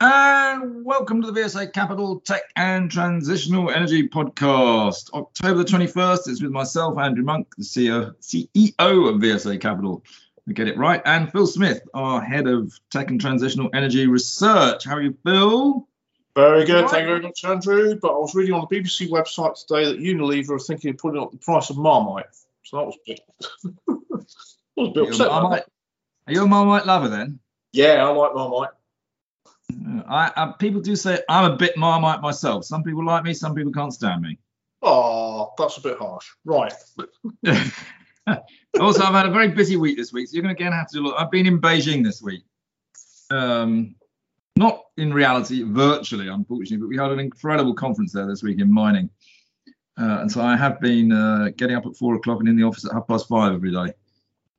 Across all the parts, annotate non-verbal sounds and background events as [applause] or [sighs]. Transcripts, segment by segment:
And welcome to the VSA Capital Tech and Transitional Energy Podcast. October the 21st, it's with myself, Andrew Monk, the CEO, CEO of VSA Capital. We get it right. And Phil Smith, our head of tech and transitional energy research. How are you, Phil? Very good. Right. Thank you very much, Andrew. But I was reading on the BBC website today that Unilever are thinking of putting up the price of Marmite. So that was a bit, [laughs] was a bit upset. Marmite, are you a Marmite lover then? Yeah, I like Marmite. I, I, people do say I'm a bit marmite myself. Some people like me, some people can't stand me. Oh, that's a bit harsh. Right. [laughs] also, I've had a very busy week this week, so you're going to again have to look. I've been in Beijing this week. Um, not in reality, virtually, unfortunately, but we had an incredible conference there this week in mining. Uh, and so I have been uh, getting up at four o'clock and in the office at half past five every day.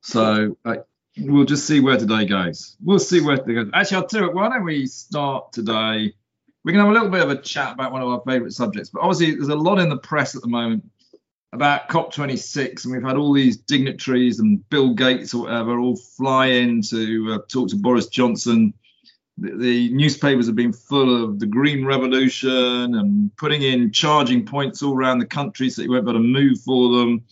So uh, we'll just see where today goes. We'll see where today goes. Actually, I'll tell you, why don't we start today? We can have a little bit of a chat about one of our favourite subjects, but obviously there's a lot in the press at the moment about COP26, and we've had all these dignitaries and Bill Gates or whatever all fly in to uh, talk to Boris Johnson. The, the, newspapers have been full of the green revolution and putting in charging points all around the country so you won't be able to move for them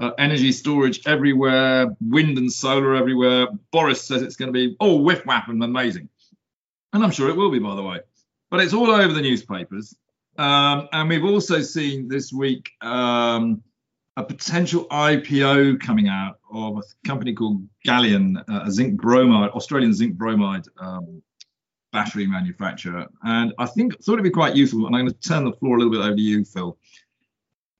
uh, energy storage everywhere, wind and solar everywhere. Boris says it's going to be all whiff whack and amazing. And I'm sure it will be, by the way. But it's all over the newspapers. Um, and we've also seen this week um, a potential IPO coming out of a company called Gelion, uh, a zinc bromide, Australian zinc bromide um, battery manufacturer. And I think thought it'd be quite useful. And I'm going to turn the floor a little bit over to you, Phil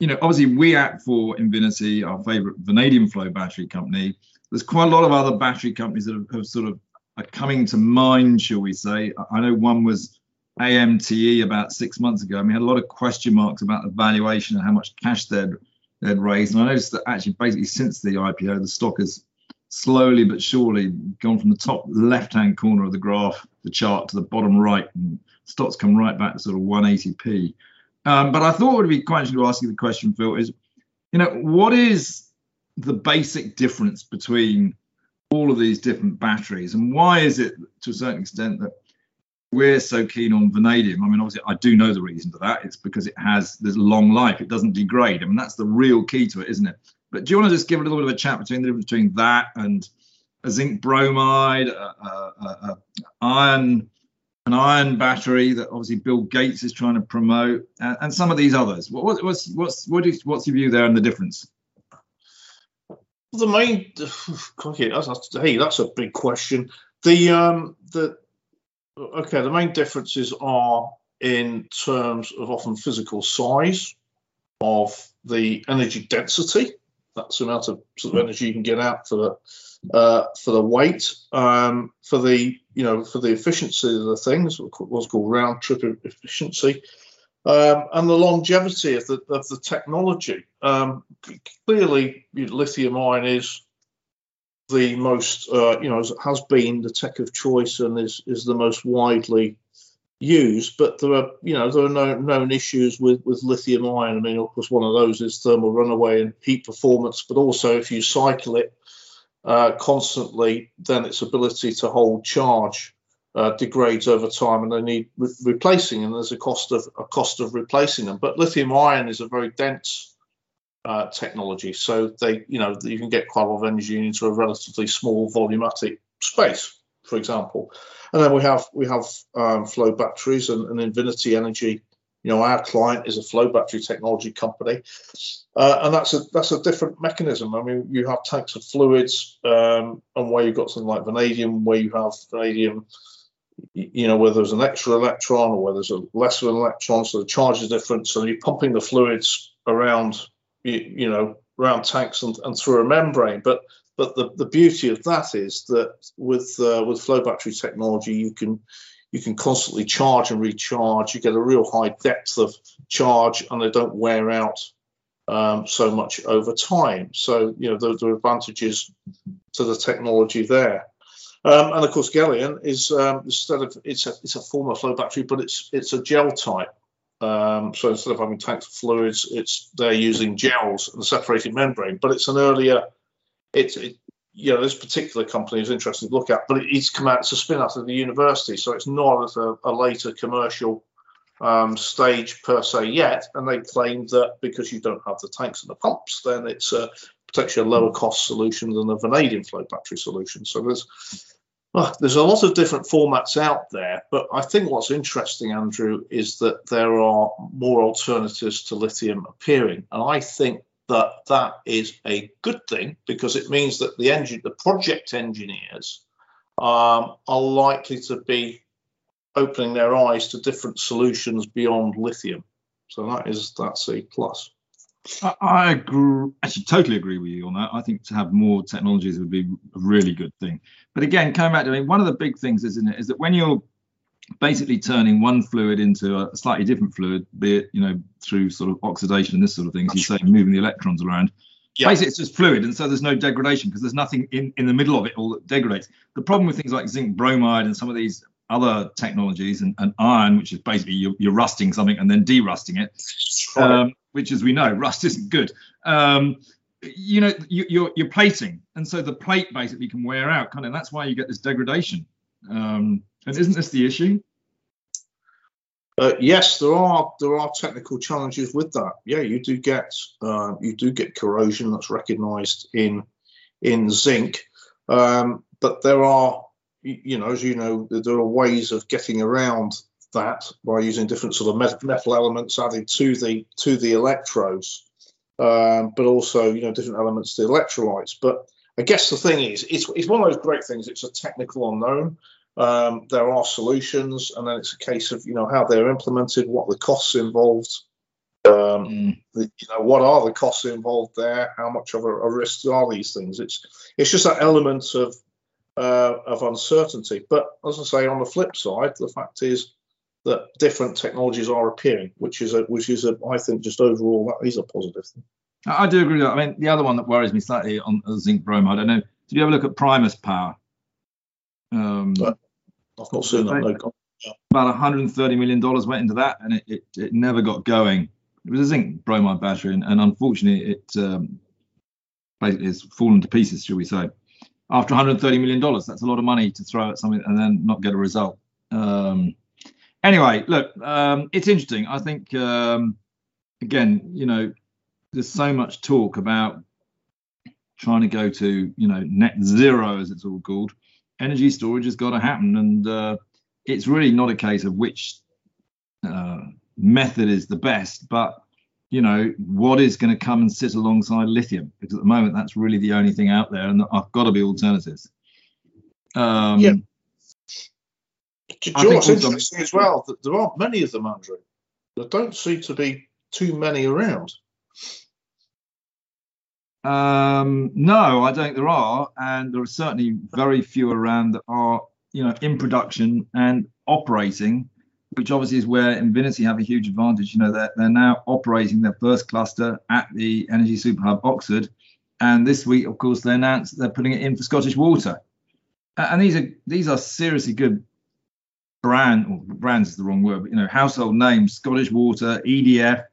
you know, obviously we act for Invinity, our favorite vanadium flow battery company. There's quite a lot of other battery companies that have, have sort of are coming to mind, shall we say. I know one was AMTE about six months ago, and we had a lot of question marks about the valuation and how much cash they'd they'd raised. And I noticed that actually, basically, since the IPO, the stock has slowly but surely gone from the top left-hand corner of the graph, the chart, to the bottom right, and stocks come right back to sort of 180p. Um, but I thought it would be quite interesting to ask you the question, Phil, is, you know, what is the basic difference between all of these different batteries and why is it to a certain extent that we're so keen on vanadium? I mean, obviously, I do know the reason for that. It's because it has this long life. It doesn't degrade. I mean, that's the real key to it, isn't it? But do you want to just give a little bit of a chat between the difference between that and a zinc bromide, a, a, a, iron an iron battery that obviously Bill Gates is trying to promote, and, and some of these others. What, what's what's what is, what's your view there and the difference? The main, [sighs] okay, that's, that's, hey, that's a big question. The um the okay, the main differences are in terms of often physical size of the energy density. That's the amount of sort of energy you can get out for the uh, for the weight, um, for the you know for the efficiency of the things, what's called round trip efficiency, um, and the longevity of the of the technology. Um, clearly, lithium ion is the most uh, you know has been the tech of choice and is is the most widely used. But there are you know there are no, known issues with with lithium ion. I mean, of course, one of those is thermal runaway and heat performance, but also if you cycle it uh, constantly, then its ability to hold charge uh, degrades over time, and they need re- replacing. And there's a cost of a cost of replacing them. But lithium ion is a very dense uh, technology, so they you know you can get quite a lot of energy into a relatively small volumetric space, for example. And then we have we have um, flow batteries and, and Invinity Energy you know, our client is a flow battery technology company, uh, and that's a that's a different mechanism. I mean, you have tanks of fluids, um, and where you've got something like vanadium, where you have vanadium, you know, where there's an extra electron or where there's a less of an electron, so the charge is different. So you're pumping the fluids around, you, you know, around tanks and, and through a membrane. But but the, the beauty of that is that with uh, with flow battery technology, you can you can constantly charge and recharge. You get a real high depth of charge, and they don't wear out um, so much over time. So you know there, there, are advantages to the technology there. Um, and of course, Gelion is um, instead of it's a it's a form of flow battery, but it's it's a gel type. Um, so instead of having tanks of fluids, it's they're using gels and a separated membrane. But it's an earlier, it's it, you know, this particular company is interesting to look at, but it's come out, it's a spin out of the university, so it's not at a, a later commercial um, stage per se yet. And they claim that because you don't have the tanks and the pumps, then it's a potentially a lower cost solution than a vanadium flow battery solution. So there's well, there's a lot of different formats out there, but I think what's interesting, Andrew, is that there are more alternatives to lithium appearing, and I think that that is a good thing because it means that the engine, the project engineers, um, are likely to be opening their eyes to different solutions beyond lithium. So that is that's a plus. I, agree, actually totally agree with you on that. I think to have more technologies would be a really good thing. But again, coming back to I mean, one of the big things, isn't it, is that when you're basically turning one fluid into a slightly different fluid, be it you know through sort of oxidation and this sort of thing, as you say, moving the electrons around. Yeah. Basically, it's just fluid, and so there's no degradation because there's nothing in, in the middle of it all that degrades. The problem with things like zinc bromide and some of these other technologies and, and iron, which is basically you're, you're, rusting something and then derusting it, um, which, as we know, [laughs] rust isn't good. Um, you know, you, are you're, you're plating, and so the plate basically can wear out, kind of. That's why you get this degradation. Um, and isn't this the issue? Uh, yes, there are there are technical challenges with that. Yeah, you do get uh, you do get corrosion that's recognised in in zinc, um, but there are you know, as you know, there are ways of getting around that by using different sort of metal elements added to the to the electrodes, um, but also you know different elements to the electrolytes. But I guess the thing is, it's it's one of those great things. It's a technical unknown. Um, there are solutions, and then it's a case of you know how they're implemented, what the costs involved, um, mm. the, you know what are the costs involved there, how much of a, a risk are these things? It's it's just that element of uh, of uncertainty. But as I say, on the flip side, the fact is that different technologies are appearing, which is a which is a I think just overall that is a positive thing. I do agree with that. I mean, the other one that worries me slightly on zinc bromide, I don't know. Did you ever look at Primus Power? Um, I've not seen that. No. About 130 million dollars went into that, and it, it, it, never got going. It was a zinc bromide battery, and, and unfortunately, it um, basically has fallen to pieces, shall we say? after 130 million dollars. That's a lot of money to throw at something and then not get a result. Um, anyway, look, um, it's interesting. I think um, again, you know, there's so much talk about trying to go to you know net zero as it's all called. Energy storage has got to happen, and uh, it's really not a case of which uh, method is the best, but you know, what is going to come and sit alongside lithium? Because at the moment, that's really the only thing out there, and I've got to be alternatives. Um, yeah. What's interesting as well that there aren't many of them, Andrew. There don't seem to be too many around. Um, no, I don't think there are, and there are certainly very few around that are, you know, in production and operating which obviously is where Invinity have a huge advantage. You know, they're, they're now operating their first cluster at the Energy Super Hub Oxford. And this week, of course, they announced they're putting it in for Scottish Water. And these are these are seriously good brand or brands is the wrong word, but you know, household names, Scottish Water, EDF,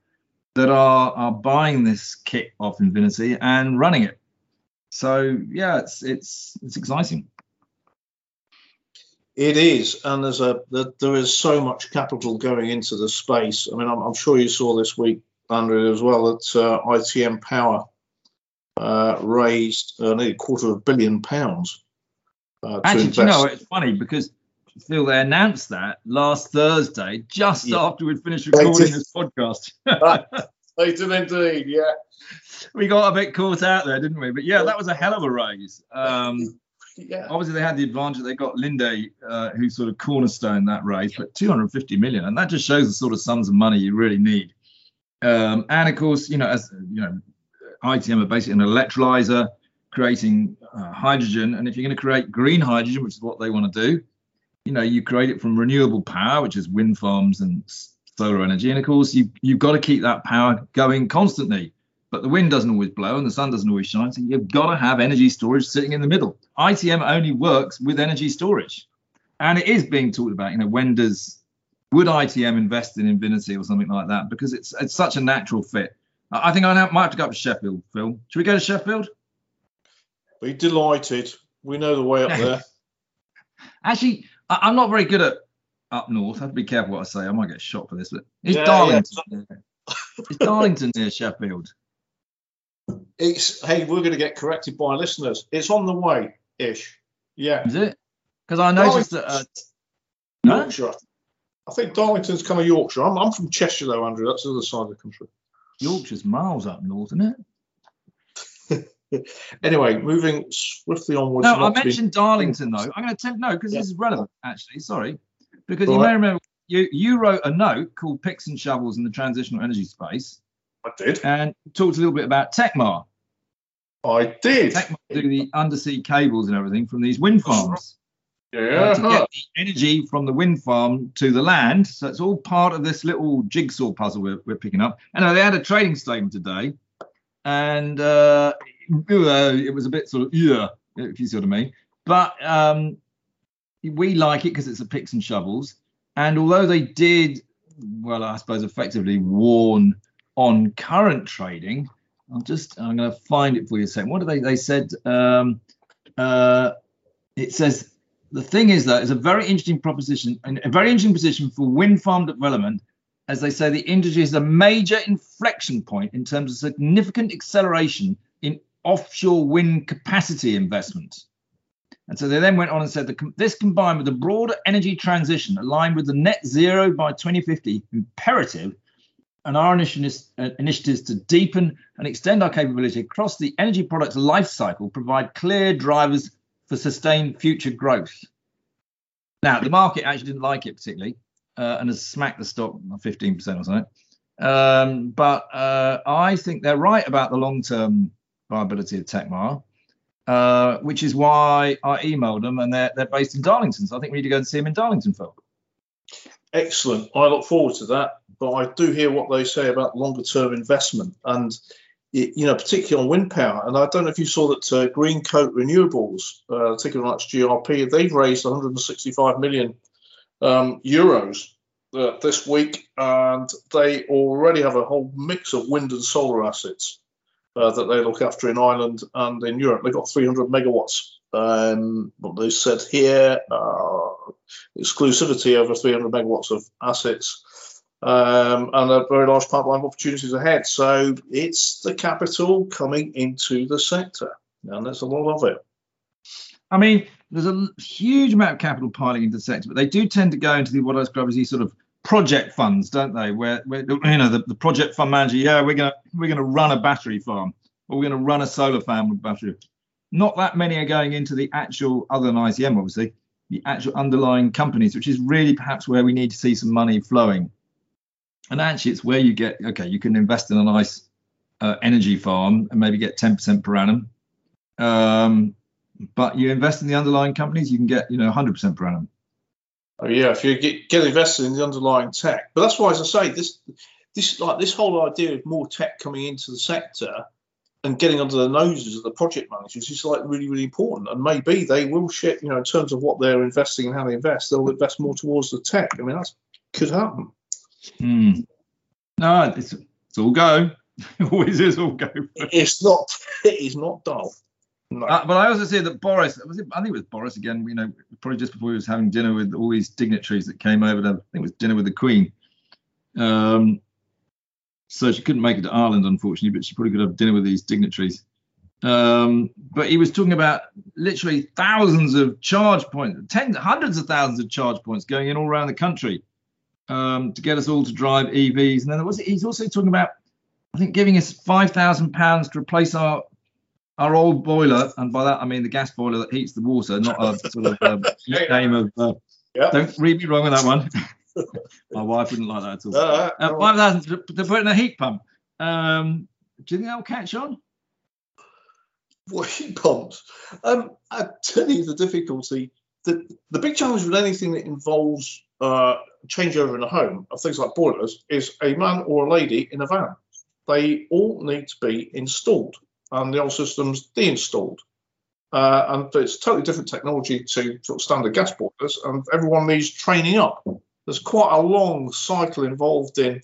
that are are buying this kit off Invinity and running it. So yeah, it's it's it's exciting. It is, and there's a there is so much capital going into the space. I mean, I'm, I'm sure you saw this week, Andrew, as well that uh, ITM Power uh, raised uh, nearly a quarter of a billion pounds. Uh, Actually, you know, it's funny because Phil, they announced that last Thursday, just yeah. after we'd finished recording this podcast. [laughs] they did indeed, yeah. We got a bit caught out there, didn't we? But yeah, that was a hell of a raise. Um, yeah. Obviously, they had the advantage they got Linde, uh, who sort of cornerstone that race, but 250 million, and that just shows the sort of sums of money you really need. Um, and of course, you know, as you know, ITM are basically an electrolyzer creating uh, hydrogen, and if you're going to create green hydrogen, which is what they want to do, you know, you create it from renewable power, which is wind farms and solar energy, and of course, you you've got to keep that power going constantly but the wind doesn't always blow and the sun doesn't always shine. So you've got to have energy storage sitting in the middle. ITM only works with energy storage. And it is being talked about, you know, when does would ITM invest in Invinity or something like that? Because it's it's such a natural fit. I think I might have to go up to Sheffield, Phil. Should we go to Sheffield? Be delighted. We know the way up there. [laughs] Actually, I, I'm not very good at up north. I have to be careful what I say. I might get shot for this, but it's Yeah, Darlington is Darlington near Sheffield? It's hey, we're going to get corrected by listeners. It's on the way ish. Yeah, Is it? Because I noticed that. Uh? Yorkshire. I think Darlington's kind of Yorkshire. I'm, I'm from Cheshire though, Andrew. That's the other side of the country. Yorkshire's miles up north, isn't it? [laughs] Anyway, moving swiftly onwards. No, I to be- mentioned Darlington though. [laughs] I'm going to attempt no because Yeah. this is relevant actually. Sorry, because you Right. may remember you you wrote a note called "Picks and Shovels in the Transitional Energy Space" I did. and talked a little bit about Tekmar. I did. Tekmar do the undersea cables and everything from these wind farms. uh, Yeah. to get the energy from the wind farm to the land. So it's all part of this little jigsaw puzzle we're, we're picking up. And uh, they had a trading statement today, and uh, it was a bit sort of yeah, if you see what I mean. But um, we like it because it's a picks and shovels. And although they did, well, I suppose effectively warn on current trading, I'm just I'm going to find it for you a second. What did they they said? Um, uh, it says the thing is that it's a very interesting proposition and a very interesting position for wind farm development. As they say, the industry is a major inflection point in terms of significant acceleration offshore wind capacity investment. And so they then went on and said that this combined with the broader energy transition aligned with the net zero by 2050 imperative and our initiatives, uh, initiatives to deepen and extend our capability across the energy products life cycle provide clear drivers for sustained future growth. Now, the market actually didn't like it particularly uh, and has smacked the stock 15% or something. Um, but uh, I think they're right about the long term viability of Tekmar, uh, which is why I emailed them and they're, they're based in Darlington. So I think we need to go and see them in Darlington, Phil. Excellent. I look forward to that. But I do hear what they say about longer term investment and, you know, particularly on wind power. And I don't know if you saw that uh, Greencoat Renewables, uh, taking on GRP, they've raised 165 million um, euros uh, this week, and they already have a whole mix of wind and solar assets uh, that they look after in Ireland and in Europe. They've got 300 megawatts. Um, what they said here, uh, exclusivity over 300 megawatts of assets um, and a very large pipeline of opportunities ahead. So it's the capital coming into the sector, and there's a lot of it. I mean, there's a huge amount of capital piling into the sector, but they do tend to go into the what I describe as these sort of project funds, don't they? Where, where you know the, the project fund manager, yeah, we're gonna we're gonna run a battery farm, or we're gonna run a solar farm with battery. Not that many are going into the actual, other than ITM, obviously, the actual underlying companies, which is really perhaps where we need to see some money flowing. And actually, it's where you get okay, you can invest in a nice uh, energy farm and maybe get 10% per annum. Um, but you invest in the underlying companies, you can get you know 100% per annum. Oh, yeah, if you get, get invested in the underlying tech, but that's why, as I say, this this like this whole idea of more tech coming into the sector and getting under the noses of the project managers is like really really important. And maybe they will shift, you know, in terms of what they're investing and how they invest, they'll invest more towards the tech. I mean, that could happen. Hmm. No, it's it's all go. It [laughs] always is all go. It's not. [laughs] It is not dull. No. Uh, but I also see that Boris, was it, I think it was Boris again, you know, probably just before he was having dinner with all these dignitaries that came over to, I think it was dinner with the Queen. Um, so she couldn't make it to Ireland, unfortunately, but she probably could have dinner with these dignitaries. Um, but he was talking about literally thousands of charge points, tens, hundreds of thousands of charge points going in all around the country um, to get us all to drive EVs. And then there was, he's also talking about, I think, giving us five thousand pounds to replace our our old boiler, and by that I mean the gas boiler that heats the water, not a sort of um, [laughs] nickname of. Uh, Yeah. Don't read me wrong on that one. [laughs] My wife wouldn't like that at all. Uh, Uh, Five thousand to, to put in a heat pump. Um, do you think that will catch on? Well, heat pumps. Um, I tell you the difficulty. The, the big challenge with anything that involves uh, changeover in a home of things like boilers is a man or a lady in a van. They all need to be installed and the old system's deinstalled. Uh, and it's totally different technology to sort of standard gas boilers, and everyone needs training up. There's quite a long cycle involved in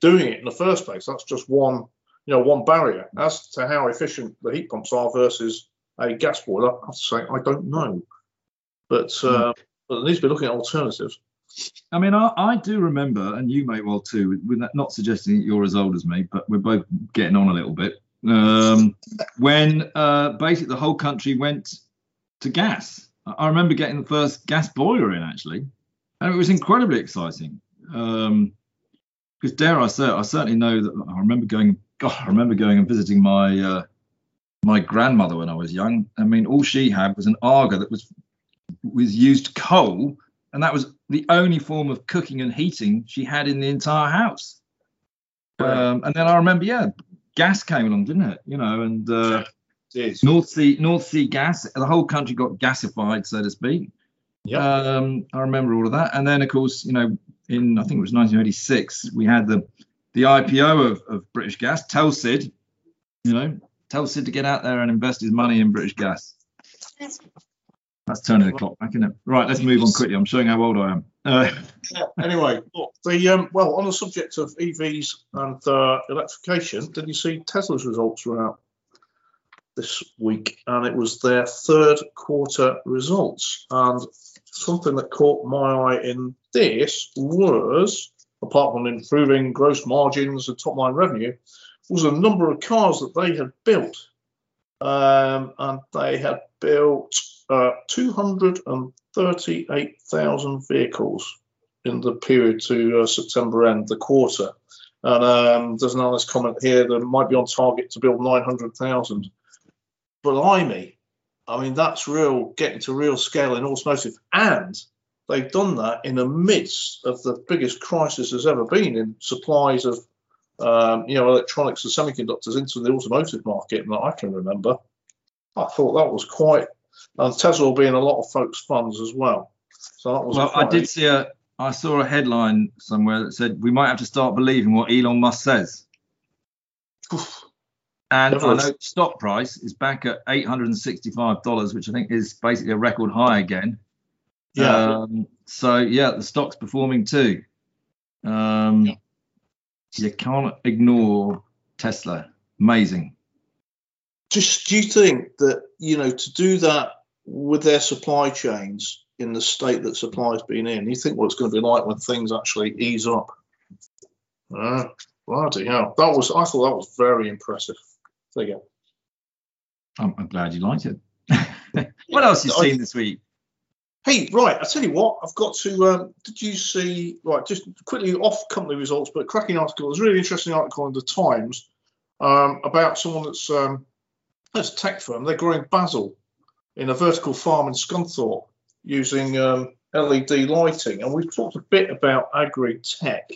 doing it in the first place. That's just one you know, one barrier as to how efficient the heat pumps are versus a gas boiler, I have to say I don't know. But, uh, but there needs to be looking at alternatives. I mean, I, I do remember, and you may well too, that, not suggesting that you're as old as me, but we're both getting on a little bit. Um, when uh, basically the whole country went to gas. I remember getting the first gas boiler in actually, and it was incredibly exciting. Um, because dare I say, I certainly know that I remember going. God, I remember going and visiting my uh, my grandmother when I was young. I mean, all she had was an Aga that was was used coal, and that was the only form of cooking and heating she had in the entire house. Um, and then I remember, yeah, gas came along, didn't it? You know, and uh. North Sea North Sea gas, the whole country got gasified, so to speak. Yep. Um, I remember all of that, and then of course, you know, in I think it was 1986, we had the the IPO of, of British Gas, Telsid. You know, Telsid to get out there and invest his money in British Gas. That's turning the clock back, isn't it? Right, let's move on quickly. I'm showing how old I am. Uh, anyway, look, the um, well, on the subject of EVs and uh, electrification, did you see Tesla's results were out this week, and it was their third quarter results. And something that caught my eye in this was, apart from improving gross margins and top line revenue, was the number of cars that they had built, um, and they had built uh, 238,000 vehicles in the period to uh, September end, the quarter. And um, there's an honest comment here that might be on target to build 900,000. Blimey, I mean, that's real, getting to real scale in automotive. And they've done that in the midst of the biggest crisis there's ever been in supplies of, um, you know, electronics and semiconductors into the automotive market that I can remember. I thought that was quite, and Tesla will be in a lot of folks' funds as well. So that was well, I did see a, I saw a headline somewhere that said we might have to start believing what Elon Musk says. And Never I know stock price is back at eight hundred and sixty-five dollars, which I think is basically a record high again. Yeah. Um, so yeah, the stock's performing too. Um, you can't ignore Tesla. Amazing. Just do you think that you know to do that with their supply chains in the state that supply's been in you think what it's going to be like when things actually ease up uh, bloody hell that was i thought that was very impressive figure I'm, I'm glad you liked it. [laughs] what else you I- seen this week? hey right i tell you what i've got to um, did you see right just quickly off company results but a cracking article it was a really interesting article in the times um, about someone that's um, that's a tech firm they're growing basil in a vertical farm in Scunthorpe using um, LED lighting. And we've talked a bit about agri tech,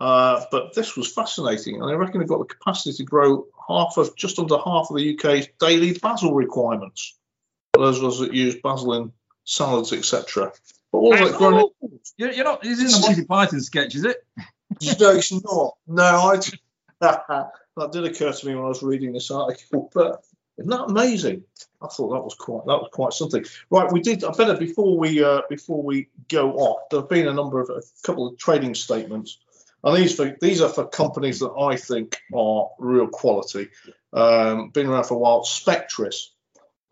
uh, but this was fascinating. And I reckon they've got the capacity to grow half of just under half of the UK's daily basil requirements. Those of us that use basil in salads, etc. But all it grown. You're, you're not. This isn't a Monty Python sketch, is it? no, it's not. No, I. [laughs] [laughs] that did occur to me when I was reading this article, [laughs] but isn't that amazing? I thought that was quite that was quite something. Right, we did. I better before we uh, before we go off. There have been a number of a couple of trading statements, and these for, these are for companies that I think are real quality. Um, been around for a while. Spectris,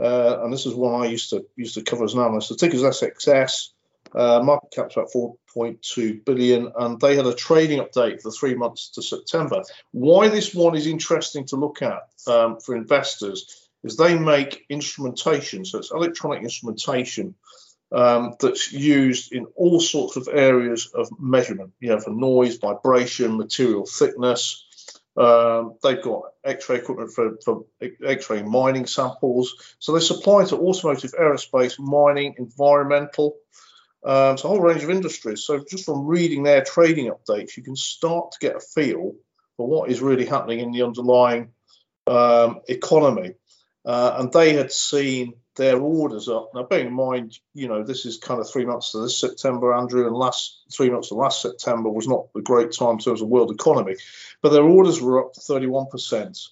uh, and this is one I used to used to cover as an analyst. The ticker's SXS. Uh, market cap's about 4.2 billion, and they had a trading update for three months to September. Why this one is interesting to look at um, for investors is they make instrumentation, so it's electronic instrumentation um, that's used in all sorts of areas of measurement. You know, for noise, vibration, material thickness. Um, they've got X-ray equipment for, for X-ray mining samples. So they supply to automotive, aerospace, mining, environmental. Um, so a whole range of industries. So just from reading their trading updates, you can start to get a feel for what is really happening in the underlying um, economy. Uh, and they had seen their orders up. Now, bearing in mind, you know, this is kind of three months to this September, Andrew, and last three months to last September was not a great time in terms of world economy, but their orders were up 31%,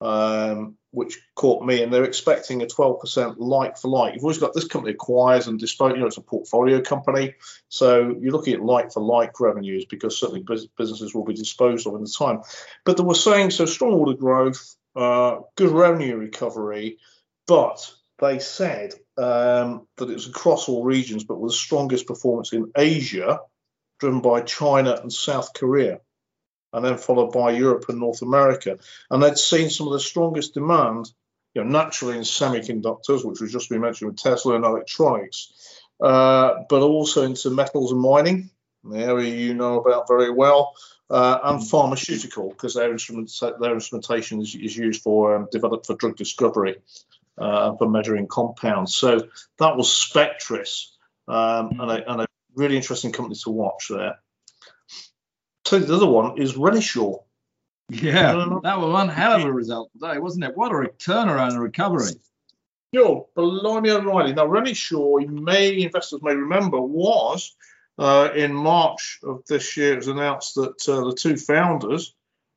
um, which caught me, and they're expecting a 12% like for like. You've always got this company acquires and dispose, you know, it's a portfolio company. So you're looking at like for like revenues because certainly businesses will be disposed of in the time. But they were saying so strong order growth, uh, good revenue recovery, but they said um, that it was across all regions, but with the strongest performance in Asia, driven by China and South Korea, and then followed by Europe and North America. And they'd seen some of the strongest demand, you know, naturally in semiconductors, which was just been mentioned with Tesla and electronics, uh, but also into metals and mining, the area you know about very well, uh, and mm. pharmaceutical, because their, instrument, their instrumentation is, is used for um, developed for drug discovery uh, for measuring compounds. So that was Spectris, um, mm. and, a, and, a, really interesting company to watch there. So the other one is Renishaw. Yeah, that was one hell of a result today, wasn't it? What a turnaround and recovery. Yo, Blimey O'Reilly. Now, Renishaw, may investors may remember, was uh, in March of this year. It was announced that uh, the two founders,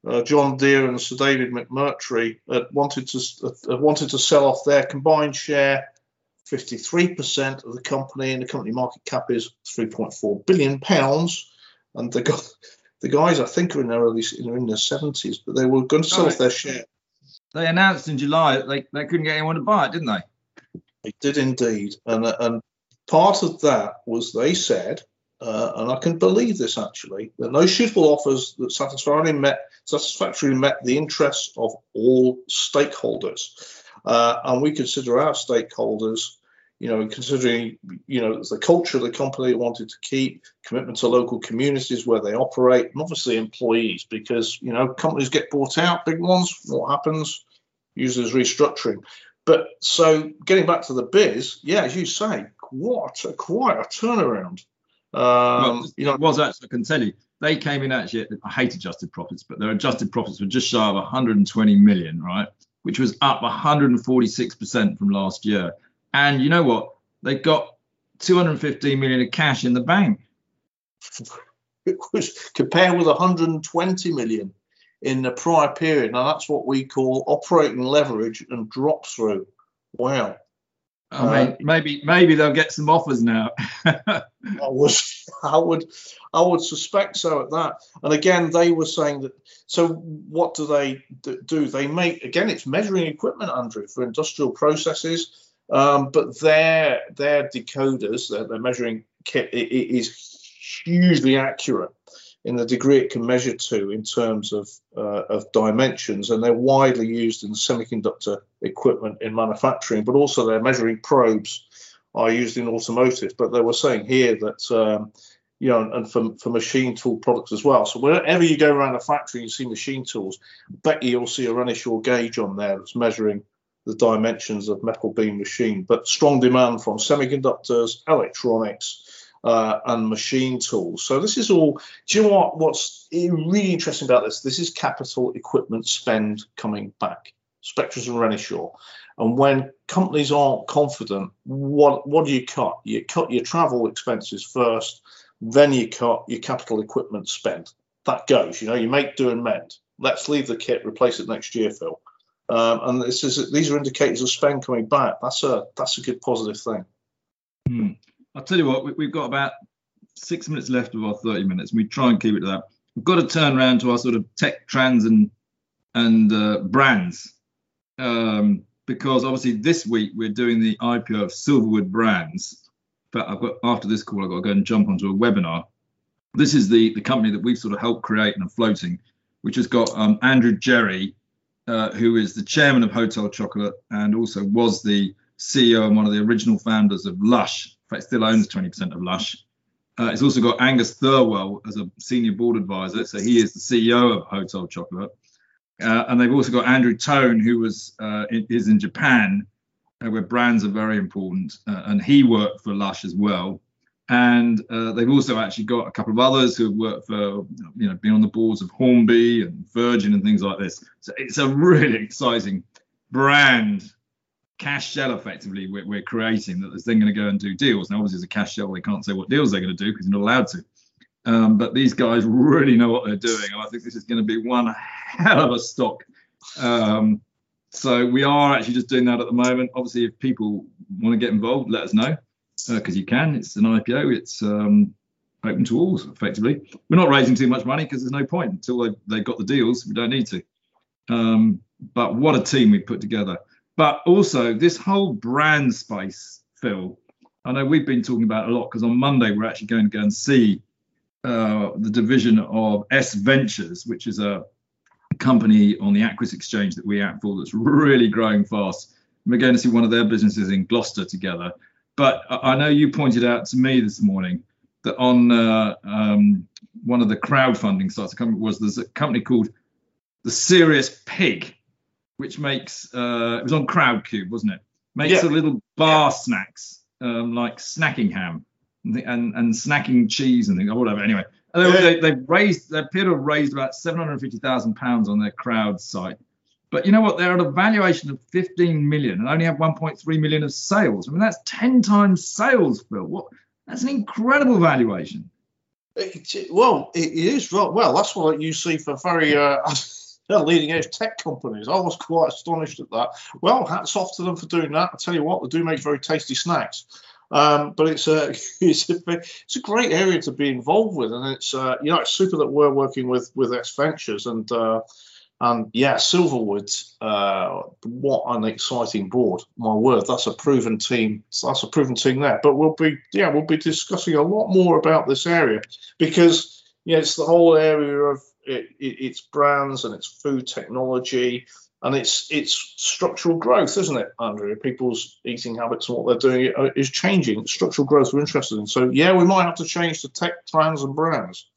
uh, John Deer and Sir David McMurtry, wanted to wanted to sell off their combined share, 53% of the company, and the company market cap is 3.4 billion pounds. And the the guys, I think, are in their early in their 70s, but they were going to sell off their share. They announced in July that they, they couldn't get anyone to buy it, didn't they? They did indeed, and and part of that was they said uh, and I can believe this actually, that no suitable offers that satisfactorily met, satisfactorily met the interests of all stakeholders. Uh, and we consider our stakeholders, you know, considering, you know, the culture of the company wanted to keep, commitment to local communities where they operate, and obviously employees, because, you know, companies get bought out, big ones, what happens? Usually is restructuring. But so getting back to the biz, yeah, as you say, what a quite a turnaround. Um, well, you know, it was actually, I can tell you, they came in actually, I hate adjusted profits, but their adjusted profits were just shy of 120 million, right? Which was up 146% from last year. And you know what? They got 215 million of cash in the bank. [laughs] It was compared with 120 million in the prior period. Now that's what we call operating leverage and drop through. Wow. I mean, uh, maybe maybe they'll get some offers now. [laughs] I was, I would, I would suspect so at that. And again, they were saying that. So, what do they do? They make again, it's measuring equipment, Andrew, for industrial processes. Um, but their their decoders, their, their measuring kit, it, it is hugely accurate in the degree it can measure to in terms of uh, of dimensions, and they're widely used in semiconductor equipment in manufacturing, but also their measuring probes are used in automotive. But they were saying here that um, you know, and for, for machine tool products as well. So wherever you go around a factory, you see machine tools. Bet you'll see a Renishaw gauge on there that's measuring the dimensions of metal beam machine. But strong demand from semiconductors, electronics, uh, and machine tools. So this is all. Do you know what? What's really interesting about this? This is capital equipment spend coming back. Spectris and Renishaw. And when companies aren't confident, what what do you cut? You cut your travel expenses first, then you cut your capital equipment spend. That goes. You know, you make, do, and mend. Let's leave the kit, replace it next year, Phil. Um, and this is these are indicators of spend coming back. That's a that's a good positive thing. Hmm. I'll tell you what, we, have got about six minutes left of our 30 minutes. We try and keep it to that. We've got to turn around to our sort of tech trends and and uh, brands, um, because obviously this week we're doing the IPO of Silverwood Brands. But I've got after this call, I've got to go and jump onto a webinar. This is the the company that we've sort of helped create and are floating, which has got um, Andrew Gerrie, uh, who is the chairman of Hotel Chocolate and also was the CEO and one of the original founders of Lush, In fact, still owns 20% of Lush. Uh, it's also got Angus Thirlwell as a senior board advisor, so he is the CEO of Hotel Chocolate. Uh, and they've also got Andrew Tone, who was uh, in, is in Japan, uh, where brands are very important, and he worked for Lush as well. And uh, they've also actually got a couple of others who have worked for, you know, been on the boards of Hornby and Virgin and things like this. So it's a really exciting brand cash shell effectively we're, we're creating that is then going to go and do deals. Now, obviously, as a cash shell, they can't say what deals they're going to do because they're not allowed to. Um, but these guys really know what they're doing, and I think this is going to be one hell of a stock. Um, so we are actually just doing that at the moment. Obviously, if people want to get involved, let us know because uh, you can. It's an IPO. It's um, open to all effectively. We're not raising too much money because there's no point until they they got the deals. We don't need to. Um, but what a team we put together. But also this whole brand space, Phil. I know we've been talking about a lot because on Monday we're actually going to go and see uh, the division of S Ventures, which is a company on the Aquis Exchange that we act for that's really growing fast. We're going to see one of their businesses in Gloucester together. But I know you pointed out to me this morning that on uh, um, one of the crowdfunding sites, was there's a company called the Serious Pig, which makes uh, it was on Crowdcube, wasn't it? Makes yeah. a little bar yeah. snacks um, like snacking ham and, and, and snacking cheese and things or whatever. Anyway, they, they, have raised they appear to have raised about seven hundred fifty thousand pounds on their crowd site. But you know what? They're at a valuation of 15 million and only have 1.3 million of sales. I mean, that's 10 times sales, Phil. What? That's an incredible valuation. It, well, it is. Well, that's what you see for very uh, [laughs] leading edge tech companies. I was quite astonished at that. Well, hats off to them for doing that. I tell you what, they do make very tasty snacks. Um, but it's a, [laughs] it's a it's a great area to be involved with, and it's uh, you know it's super that we're working with with S Ventures and uh, and yeah, Silverwood. Uh, what an exciting board! My word, that's a proven team. That's a proven team there. But we'll be yeah we'll be discussing a lot more about this area because yeah it's the whole area of it, it, its brands and its food technology and it's it's structural growth, isn't it, Andrew? People's eating habits and what they're doing is changing. Structural growth we're interested in. So yeah, we might have to change to tech, trans, and brands.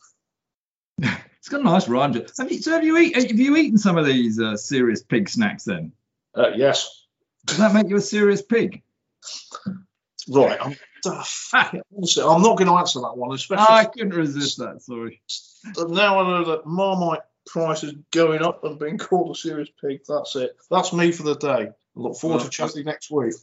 [laughs] it's got a nice rhyme. Have you, so have you eat, have you eaten some of these uh, serious pig snacks then? Uh, yes. Does that make you a serious pig? Right. I'm, I'm not going to answer that one, especially. I couldn't resist that. Sorry. Now I know that Marmite prices going up and being called a serious pig. That's it. That's me for the day. I look forward well, to chatting next week.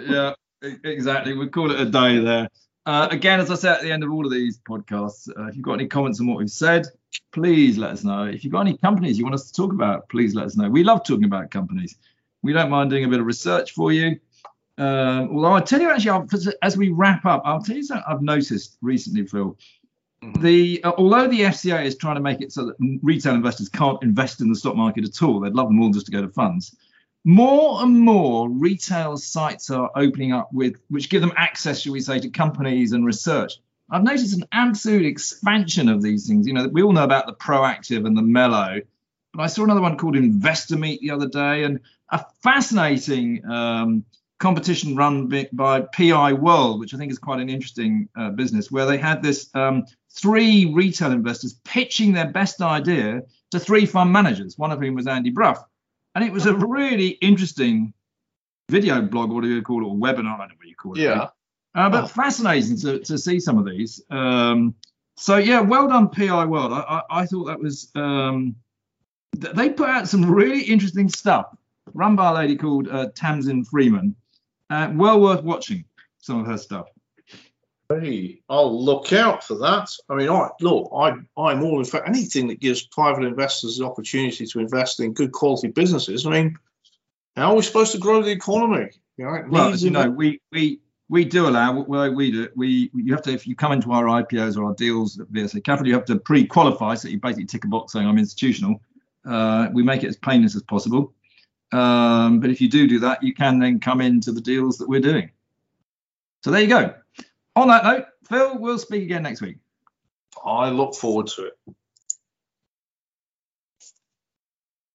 Yeah, exactly. We call it a day there. Uh, again, as I said at the end of all of these podcasts, uh, if you've got any comments on what we've said, please let us know. If you've got any companies you want us to talk about, please let us know. We love talking about companies. We don't mind doing a bit of research for you. Um, although I tell you actually, as we wrap up, I'll tell you something I've noticed recently, Phil. Mm-hmm. The uh, although the FCA is trying to make it so that retail investors can't invest in the stock market at all, they'd love them all just to go to funds. More and more retail sites are opening up with which give them access, shall we say, to companies and research. I've noticed an absolute expansion of these things. You know, we all know about the proactive and the Mello, but I saw another one called Investor Meet the other day, and a fascinating um, competition run by PI World, which I think is quite an interesting uh, business, where they had this um, three retail investors pitching their best idea to three fund managers, one of whom was Andy Brough, And it was a really interesting video blog, what do you call it, or webinar, I don't know what you call it. Yeah. Uh, but oh. fascinating to, to see some of these. Um, so, yeah, well done, PI World. I, I, I thought that was, um, they put out some really interesting stuff, run by a lady called uh, Tamsin Freeman. Uh, well worth watching some of her stuff. Hey, I'll look out for that. I mean, I look, I I'm all in fact anything that gives private investors the opportunity to invest in good quality businesses. I mean, how are we supposed to grow the economy? You know, well, you know, we we we do allow well, we do we you have to if you come into our IPOs or our deals at VSA Capital, you have to pre-qualify, so you basically tick a box saying I'm institutional. Uh, we make it as painless as possible. Um, but if you do do that, you can then come into the deals that we're doing. So there you go. On that note, Phil, we'll speak again next week. I look forward to it.